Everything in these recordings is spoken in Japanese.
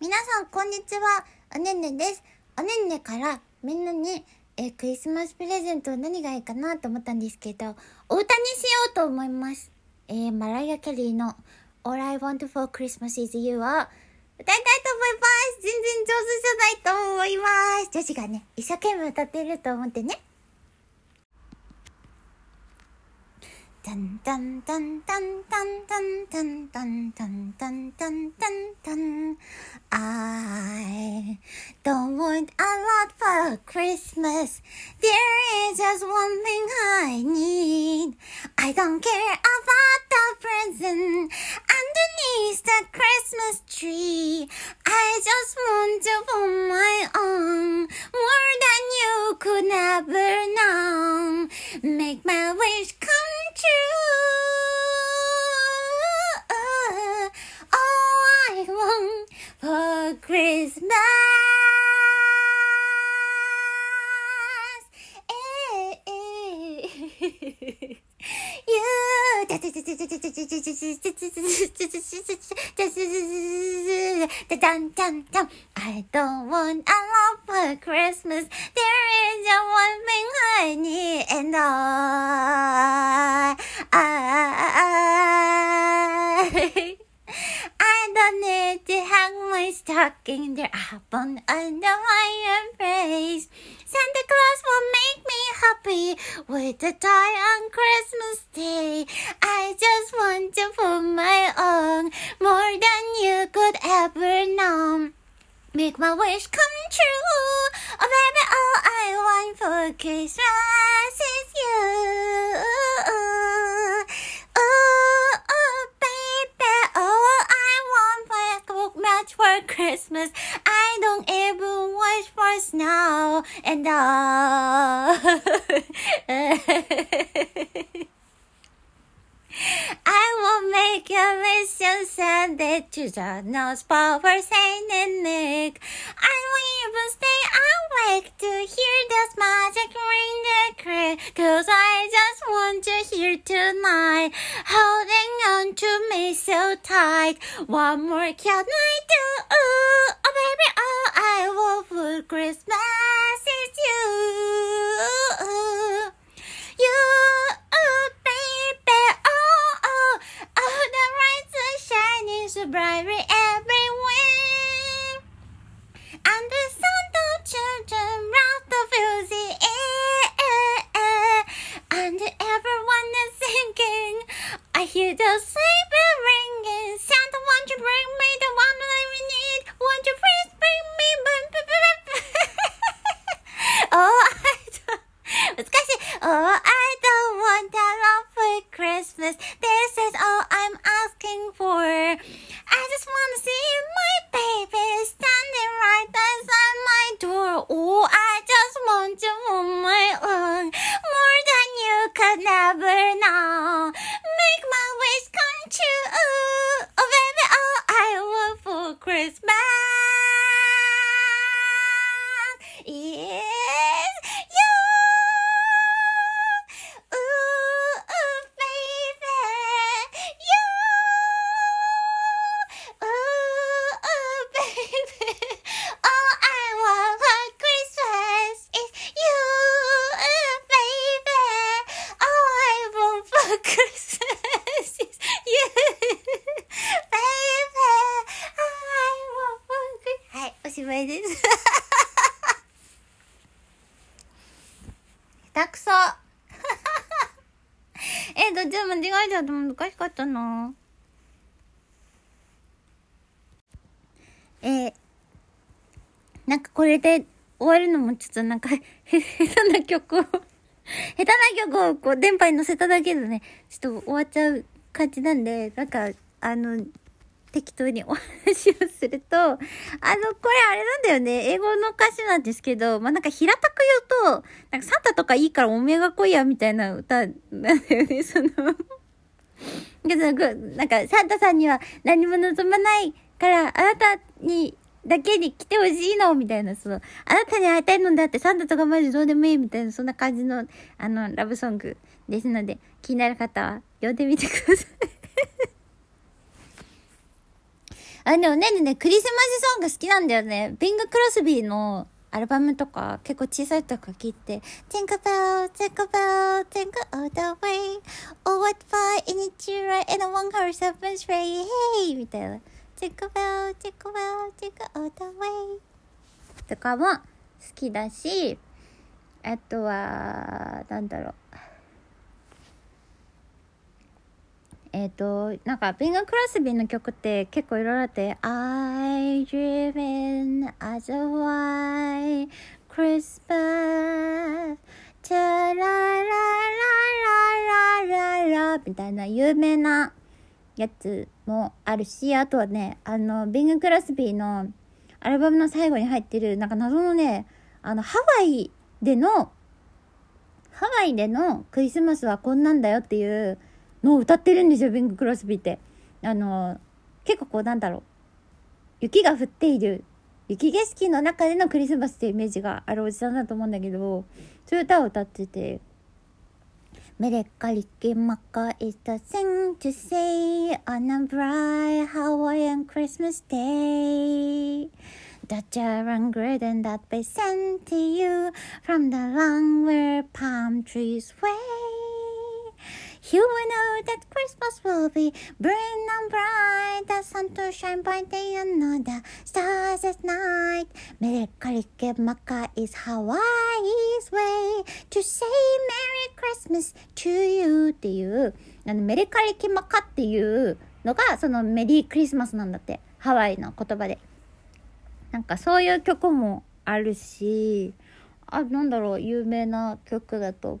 皆さん、こんにちは。おねんねです。おねんねからみんなに、えクリスマスプレゼント何がいいかなと思ったんですけど、お歌にしようと思います。えー、マライア・キャリーの All I Want for Christmas is You を歌いたいと思います。全然上手じゃないと思います。女子がね、一生懸命歌ってると思ってね。タンタンタンタンタンタンタンタンタンタンタンタンタン I don't want a lot for Christmas. There is just one thing I need. I don't care about the present underneath the Christmas tree. I just want to for my own more than you could ever know. Make my wish Christmas. You dun dun. I don't want a lot for Christmas. There is just one thing I need, and I, I, I need to hang my stocking there up on under my embrace. Santa Claus will make me happy with a toy on Christmas Day. I just want to put my own more than you could ever know. Make my wish come true. Oh baby, all I want for Christmas is you. Oh, oh baby, all I want for much for Christmas. I don't even wish for snow and all. I will make a wish and send it to the nose power Saint and Nick. I will even stay awake to hear this magic ring crack. Cause I just want to hear tonight. Holding on to me so tight. What more can I do? Oh baby, all I Christmas is you. You, baby, oh, oh, oh, the lights are shining so brightly everywhere. And the sound of children round the air. And everyone is singing. I hear the sleigh never 下手くそ。え、どっちも間違えちゃった難しかったな。えーなんかこれで終わるのもちょっとなんか、へ、下手な曲を、下手な曲をこう電波に乗せただけでね、ちょっと終わっちゃう感じなんで、なんか、あの、適当にお話をすると、あの、これあれなんだよね。英語の歌詞なんですけど、まあ、なんか平たく言うと、なんかサンタとかいいからおめえが来いや、みたいな歌なんだよね、その。なんか、サンタさんには何も望まないから、あなたに、だけに来てほしいのみたいな、その、あなたに会いたいのだって、サンタとかマジどうでもいいみたいな、そんな感じの、あの、ラブソングですので、気になる方は、読んでみてください。あ、でもねねね、クリスマスソング好きなんだよね。ビング・クロスビーのアルバムとか結構小さい時から聞いて、Think about, think about, think all the way, oh what fun in it you right and one horse open straight, hey! みたいな。Think about, think about, think all the way とかも好きだし、あとは、なんだろう。えっ、と、なんか、ビング・クロスビーの曲って結構いろいろあって、I dream in as a white Christmas チャラララララララみたいな有名なやつもあるし、あとはね、あの、ビング・クロスビーのアルバムの最後に入ってる、なんか謎のね、あの、ハワイでの、ハワイでのクリスマスはこんなんだよっていうの歌ってるんですよ、ビング・クロスビーって。あの、結構こうなんだろう。雪が降っている、雪景色の中でのクリスマスってイメージがあるおじさんだと思うんだけど、そういう歌を歌ってて、メレカリキマカイタセンチュセイアナブライハワイアンクリスマスデイダチャラングレデンダッベセンティユーフォンダランウェルパームトリースウェイ You will know that Christmas will be bright and bright. The sun to shine by day and the stars at night. Merekalike Maka is Hawaii's way to say Merry Christmas to you っていう、あのメレカリケマカっていうのがそのメリークリスマスなんだって。ハワイの言葉で。なんかそういう曲もあるし、あ、なんだろう、有名な曲だと。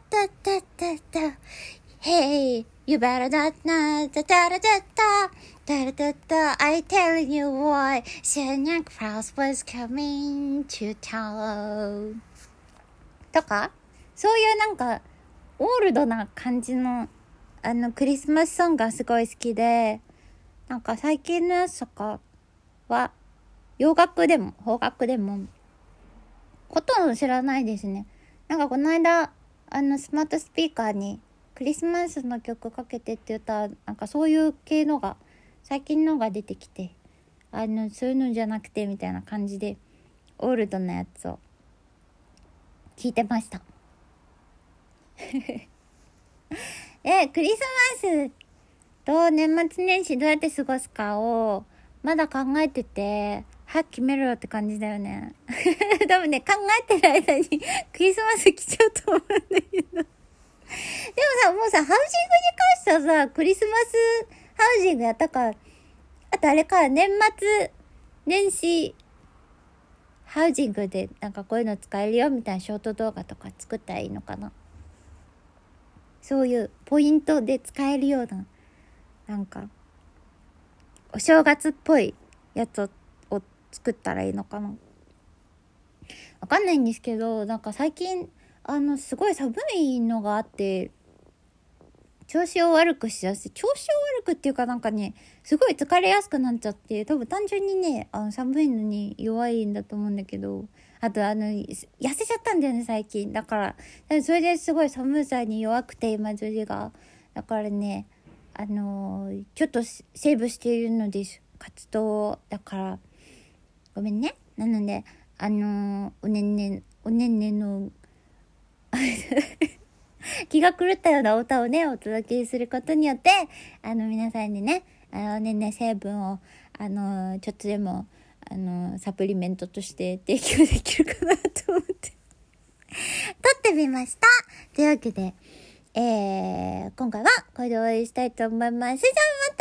you better not know da da da da da da da da. I tell you why Santa Claus was coming to town. とか、そういうなんか、オールドな感じの、あの、クリスマスソングがすごい好きで、なんか最近のやつとかは、洋楽でも、邦楽でも、ほとんど知らないですね。なんかこの間、あの、スマートスピーカーに、クリスマスの曲かけてって言ったらなんかそういう系のが最近のが出てきてあのそういうのじゃなくてみたいな感じでオールドなやつを聞いてました。えクリスマスと年末年始どうやって過ごすかをまだ考えてて早く決めろよって感じだよね。多分ね考えてる間にクリスマス来ちゃうと思うんだけど。でもさ、もうさ、ハウジングに関してはさ、クリスマスハウジングやったから、あとあれか、年末年始ハウジングでなんかこういうの使えるよみたいなショート動画とか作ったらいいのかな。そういうポイントで使えるような、なんか、お正月っぽいやつを作ったらいいのかな。わかんないんですけど、なんか最近、あの、すごい寒いのがあって、調子を悪くしやすい。調子を悪くっていうかなんかね、すごい疲れやすくなっちゃって、多分単純にね、あの寒いのに弱いんだと思うんだけど、あとあの、痩せちゃったんだよね、最近。だから、それですごい寒さに弱くて、今、女児が。だからね、あのー、ちょっとセーブしているのです。活動。だから、ごめんね。なので、あのー、おねんね、おねんねの 気が狂ったような歌をね、お届けすることによって、あの、皆さんにね、あのねね、成分を、あの、ちょっとでも、あの、サプリメントとして提供できるかなと思って 撮ってみました。というわけで、えー、今回はこれで終わりしたいと思います。じゃあまた